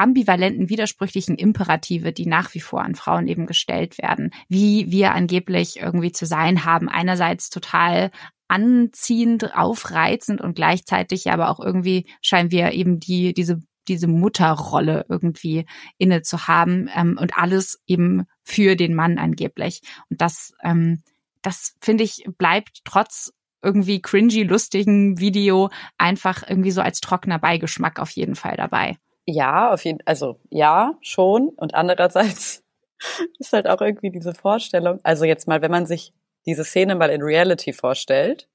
B: ambivalenten, widersprüchlichen Imperative, die nach wie vor an Frauen eben gestellt werden, wie wir angeblich irgendwie zu sein haben. Einerseits total anziehend, aufreizend und gleichzeitig aber auch irgendwie scheinen wir eben die, diese diese Mutterrolle irgendwie inne zu haben ähm, und alles eben für den Mann angeblich. Und das ähm, das finde ich bleibt trotz irgendwie cringy, lustigen Video einfach irgendwie so als trockener Beigeschmack auf jeden Fall dabei.
A: Ja, auf jeden, also ja, schon. Und andererseits ist halt auch irgendwie diese Vorstellung, also jetzt mal, wenn man sich diese Szene mal in Reality vorstellt,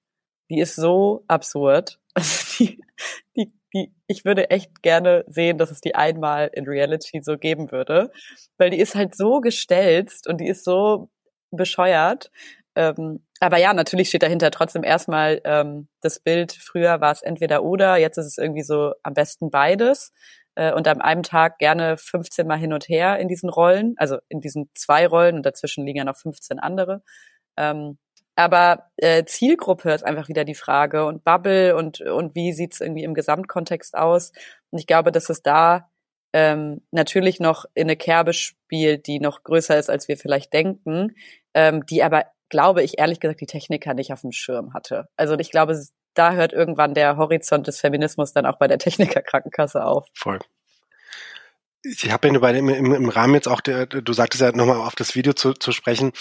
A: die ist so absurd. Also die, die, die, ich würde echt gerne sehen, dass es die einmal in Reality so geben würde, weil die ist halt so gestelzt und die ist so bescheuert. Ähm, aber ja, natürlich steht dahinter trotzdem erstmal ähm, das Bild. Früher war es entweder oder, jetzt ist es irgendwie so am besten beides. Äh, und am einem Tag gerne 15 Mal hin und her in diesen Rollen, also in diesen zwei Rollen und dazwischen liegen ja noch 15 andere. Ähm, aber äh, Zielgruppe ist einfach wieder die Frage und Bubble und, und wie sieht's irgendwie im Gesamtkontext aus. Und ich glaube, dass es da ähm, natürlich noch in eine Kerbe spielt, die noch größer ist, als wir vielleicht denken, ähm, die aber glaube ich ehrlich gesagt die Techniker nicht auf dem Schirm hatte. Also ich glaube, da hört irgendwann der Horizont des Feminismus dann auch bei der Technikerkrankenkasse auf.
C: Voll. Ich habe ja im, im, im Rahmen jetzt auch, der, du sagtest ja nochmal auf das Video zu, zu sprechen,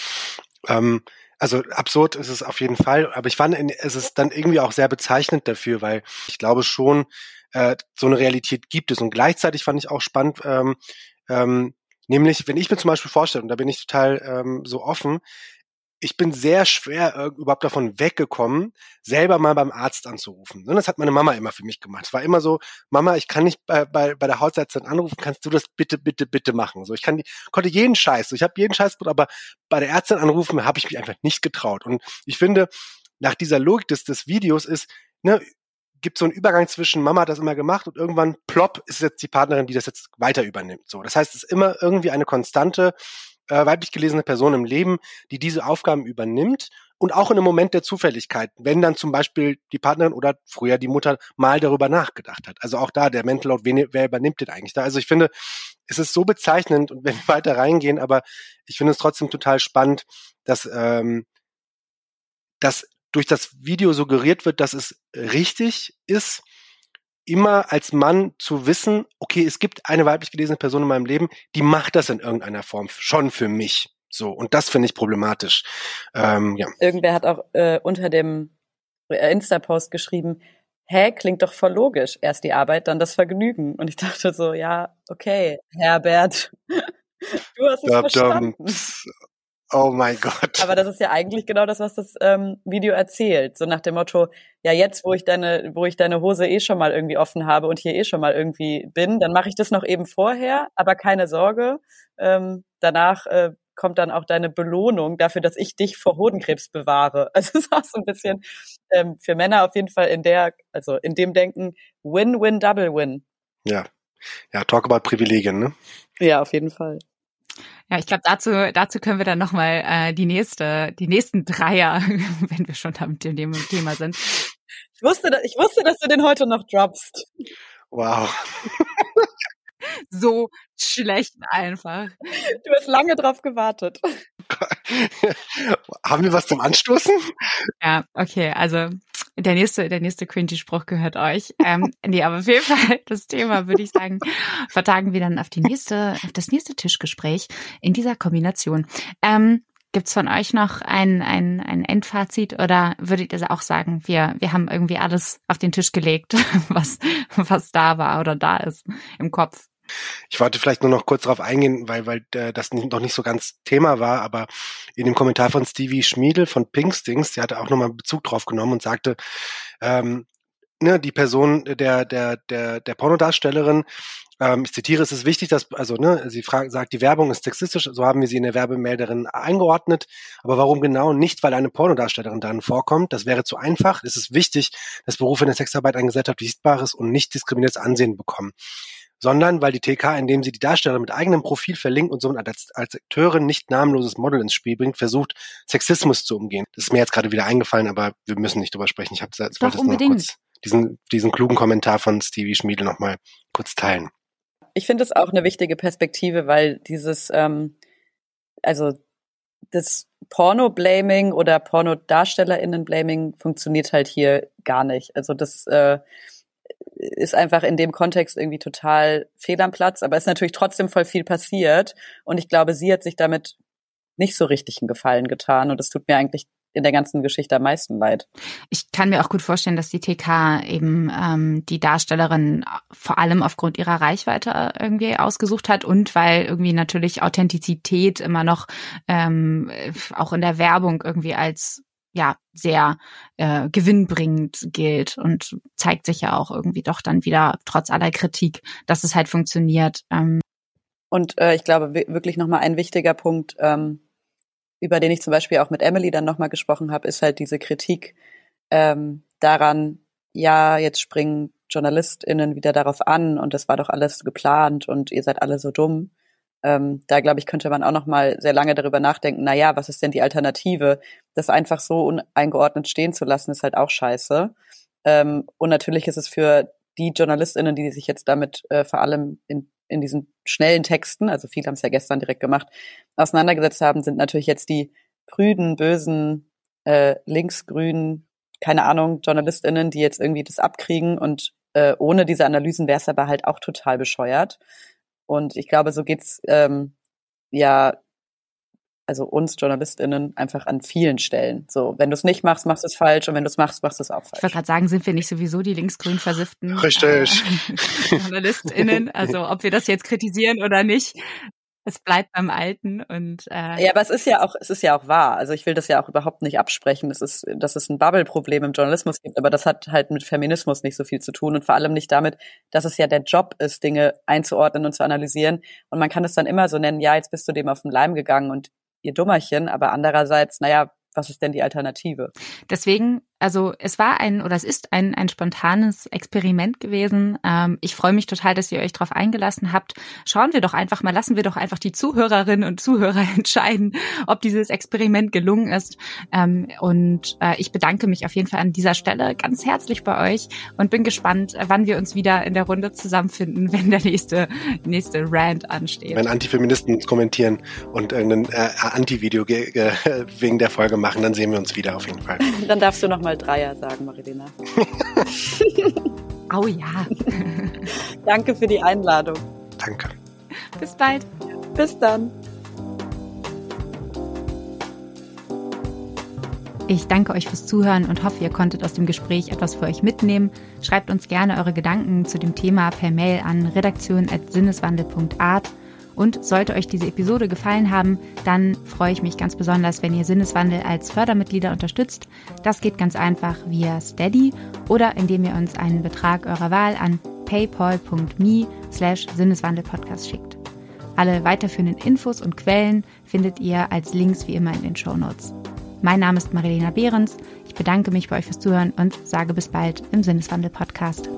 C: ähm, also absurd ist es auf jeden Fall, aber ich fand, es ist dann irgendwie auch sehr bezeichnend dafür, weil ich glaube schon, äh, so eine Realität gibt es. Und gleichzeitig fand ich auch spannend, ähm, ähm, nämlich, wenn ich mir zum Beispiel vorstelle, und da bin ich total ähm, so offen, ich bin sehr schwer äh, überhaupt davon weggekommen, selber mal beim Arzt anzurufen. Und das hat meine Mama immer für mich gemacht. Es war immer so, Mama, ich kann nicht bei, bei, bei der Hausärztin anrufen, kannst du das bitte, bitte, bitte machen? So, ich kann, konnte jeden Scheiß, so, ich habe jeden Scheiß, aber bei der Ärztin anrufen habe ich mich einfach nicht getraut. Und ich finde, nach dieser Logik des, des Videos ist, ne, gibt so einen Übergang zwischen Mama hat das immer gemacht und irgendwann plopp ist jetzt die Partnerin, die das jetzt weiter übernimmt. So, das heißt, es ist immer irgendwie eine konstante äh, weiblich gelesene Person im Leben, die diese Aufgaben übernimmt und auch in einem Moment der Zufälligkeit, wenn dann zum Beispiel die Partnerin oder früher die Mutter mal darüber nachgedacht hat. Also auch da der Mental Load, wen, wer übernimmt den eigentlich da? Also ich finde, es ist so bezeichnend und wenn wir weiter reingehen, aber ich finde es trotzdem total spannend, dass ähm, dass durch das Video suggeriert wird, dass es richtig ist, immer als Mann zu wissen, okay, es gibt eine weiblich gelesene Person in meinem Leben, die macht das in irgendeiner Form schon für mich. So, und das finde ich problematisch. Ähm, ja.
A: Irgendwer hat auch äh, unter dem äh, Insta-Post geschrieben, hä, klingt doch voll logisch. Erst die Arbeit, dann das Vergnügen. Und ich dachte so, ja, okay, Herbert, du hast es verstanden.
C: Oh mein Gott.
A: Aber das ist ja eigentlich genau das, was das ähm, Video erzählt. So nach dem Motto, ja jetzt, wo ich deine, wo ich deine Hose eh schon mal irgendwie offen habe und hier eh schon mal irgendwie bin, dann mache ich das noch eben vorher, aber keine Sorge. Ähm, danach äh, kommt dann auch deine Belohnung dafür, dass ich dich vor Hodenkrebs bewahre. Also es ist auch so ein bisschen ähm, für Männer auf jeden Fall in der, also in dem Denken, Win-Win, Double-Win.
C: Ja. Ja, talk about Privilegien, ne?
A: Ja, auf jeden Fall.
B: Ja, ich glaube, dazu, dazu können wir dann nochmal äh, die nächste, die nächsten Dreier, wenn wir schon mit dem Thema sind.
A: Ich wusste, ich wusste, dass du den heute noch droppst.
C: Wow.
B: so schlecht einfach.
A: Du hast lange drauf gewartet.
C: Haben wir was zum Anstoßen?
B: Ja, okay, also der nächste, der nächste cringy Spruch gehört euch. Ähm, nee, aber auf jeden Fall das Thema würde ich sagen, vertagen wir dann auf die nächste, auf das nächste Tischgespräch in dieser Kombination. Ähm, Gibt's von euch noch ein, ein, ein Endfazit oder würdet ihr auch sagen, wir, wir haben irgendwie alles auf den Tisch gelegt, was, was da war oder da ist im Kopf?
C: Ich wollte vielleicht nur noch kurz darauf eingehen, weil, weil äh, das noch nicht so ganz Thema war, aber in dem Kommentar von Stevie Schmiedel von Pinkstings, der hatte auch nochmal Bezug drauf genommen und sagte, ähm, ne, die Person der, der, der, der Pornodarstellerin, ähm, ich zitiere, es ist wichtig, dass, also, ne, sie fragt, sagt, die Werbung ist sexistisch, so haben wir sie in der Werbemelderin eingeordnet. Aber warum genau? Nicht, weil eine Pornodarstellerin darin vorkommt. Das wäre zu einfach. Es ist wichtig, dass Berufe in der Sexarbeit ein gesellschaftlich sichtbares und nicht diskriminiertes Ansehen bekommen sondern weil die TK, indem sie die Darsteller mit eigenem Profil verlinkt und somit als, als Akteurin nicht namenloses Model ins Spiel bringt, versucht, Sexismus zu umgehen. Das ist mir jetzt gerade wieder eingefallen, aber wir müssen nicht drüber sprechen. Ich habe jetzt wollte
B: noch kurz
C: diesen, diesen klugen Kommentar von Stevie Schmiedel nochmal kurz teilen.
A: Ich finde es auch eine wichtige Perspektive, weil dieses, ähm, also das Porno-Blaming oder Pornodarstellerinnen-Blaming funktioniert halt hier gar nicht. Also das äh, ist einfach in dem Kontext irgendwie total fehl am Platz, aber ist natürlich trotzdem voll viel passiert und ich glaube, sie hat sich damit nicht so richtig einen Gefallen getan und es tut mir eigentlich in der ganzen Geschichte am meisten leid.
B: Ich kann mir auch gut vorstellen, dass die TK eben ähm, die Darstellerin vor allem aufgrund ihrer Reichweite irgendwie ausgesucht hat und weil irgendwie natürlich Authentizität immer noch ähm, auch in der Werbung irgendwie als ja sehr äh, gewinnbringend gilt und zeigt sich ja auch irgendwie doch dann wieder trotz aller Kritik, dass es halt funktioniert. Ähm.
A: Und äh, ich glaube wirklich nochmal ein wichtiger Punkt, ähm, über den ich zum Beispiel auch mit Emily dann nochmal gesprochen habe, ist halt diese Kritik ähm, daran, ja, jetzt springen JournalistInnen wieder darauf an und das war doch alles geplant und ihr seid alle so dumm. Ähm, da glaube ich, könnte man auch noch mal sehr lange darüber nachdenken, na ja, was ist denn die Alternative? Das einfach so uneingeordnet stehen zu lassen, ist halt auch scheiße. Ähm, und natürlich ist es für die JournalistInnen, die sich jetzt damit äh, vor allem in, in diesen schnellen Texten, also viele haben es ja gestern direkt gemacht, auseinandergesetzt haben, sind natürlich jetzt die prüden, bösen, äh, linksgrünen, keine Ahnung, JournalistInnen, die jetzt irgendwie das abkriegen und äh, ohne diese Analysen wäre es aber halt auch total bescheuert. Und ich glaube, so geht's ähm, ja, also uns JournalistInnen einfach an vielen Stellen. So, wenn du es nicht machst, machst du es falsch und wenn du es machst, machst du es auch falsch.
B: Ich wollte gerade sagen, sind wir nicht sowieso die linksgrün versifften
C: Richtig.
B: Äh, JournalistInnen? Also ob wir das jetzt kritisieren oder nicht, es bleibt beim Alten und
A: äh ja, aber es ist ja auch es ist ja auch wahr. Also ich will das ja auch überhaupt nicht absprechen. Das ist dass es ein Bubble-Problem im Journalismus gibt, aber das hat halt mit Feminismus nicht so viel zu tun und vor allem nicht damit, dass es ja der Job ist, Dinge einzuordnen und zu analysieren. Und man kann es dann immer so nennen: Ja, jetzt bist du dem auf den Leim gegangen und ihr Dummerchen. Aber andererseits, naja, was ist denn die Alternative?
B: Deswegen Also es war ein oder es ist ein, ein spontanes Experiment gewesen. Ähm, ich freue mich total, dass ihr euch darauf eingelassen habt. Schauen wir doch einfach mal, lassen wir doch einfach die Zuhörerinnen und Zuhörer entscheiden, ob dieses Experiment gelungen ist. Ähm, und äh, ich bedanke mich auf jeden Fall an dieser Stelle ganz herzlich bei euch und bin gespannt, wann wir uns wieder in der Runde zusammenfinden, wenn der nächste, nächste Rant ansteht.
C: Wenn Antifeministen kommentieren und irgendein äh, Anti-Video wegen der Folge machen, dann sehen wir uns wieder auf jeden Fall.
A: Dann darfst du noch mal Dreier sagen, Marilena.
B: oh ja.
A: Danke für die Einladung.
C: Danke.
B: Bis bald.
A: Bis dann.
B: Ich danke euch fürs Zuhören und hoffe, ihr konntet aus dem Gespräch etwas für euch mitnehmen. Schreibt uns gerne eure Gedanken zu dem Thema per Mail an redaktion.sinneswandel.art. Und sollte euch diese Episode gefallen haben, dann freue ich mich ganz besonders, wenn ihr Sinneswandel als Fördermitglieder unterstützt. Das geht ganz einfach via Steady oder indem ihr uns einen Betrag eurer Wahl an paypal.me slash Sinneswandelpodcast schickt. Alle weiterführenden Infos und Quellen findet ihr als Links wie immer in den Show Notes. Mein Name ist Marilena Behrens. Ich bedanke mich bei euch fürs Zuhören und sage bis bald im Sinneswandel-Podcast.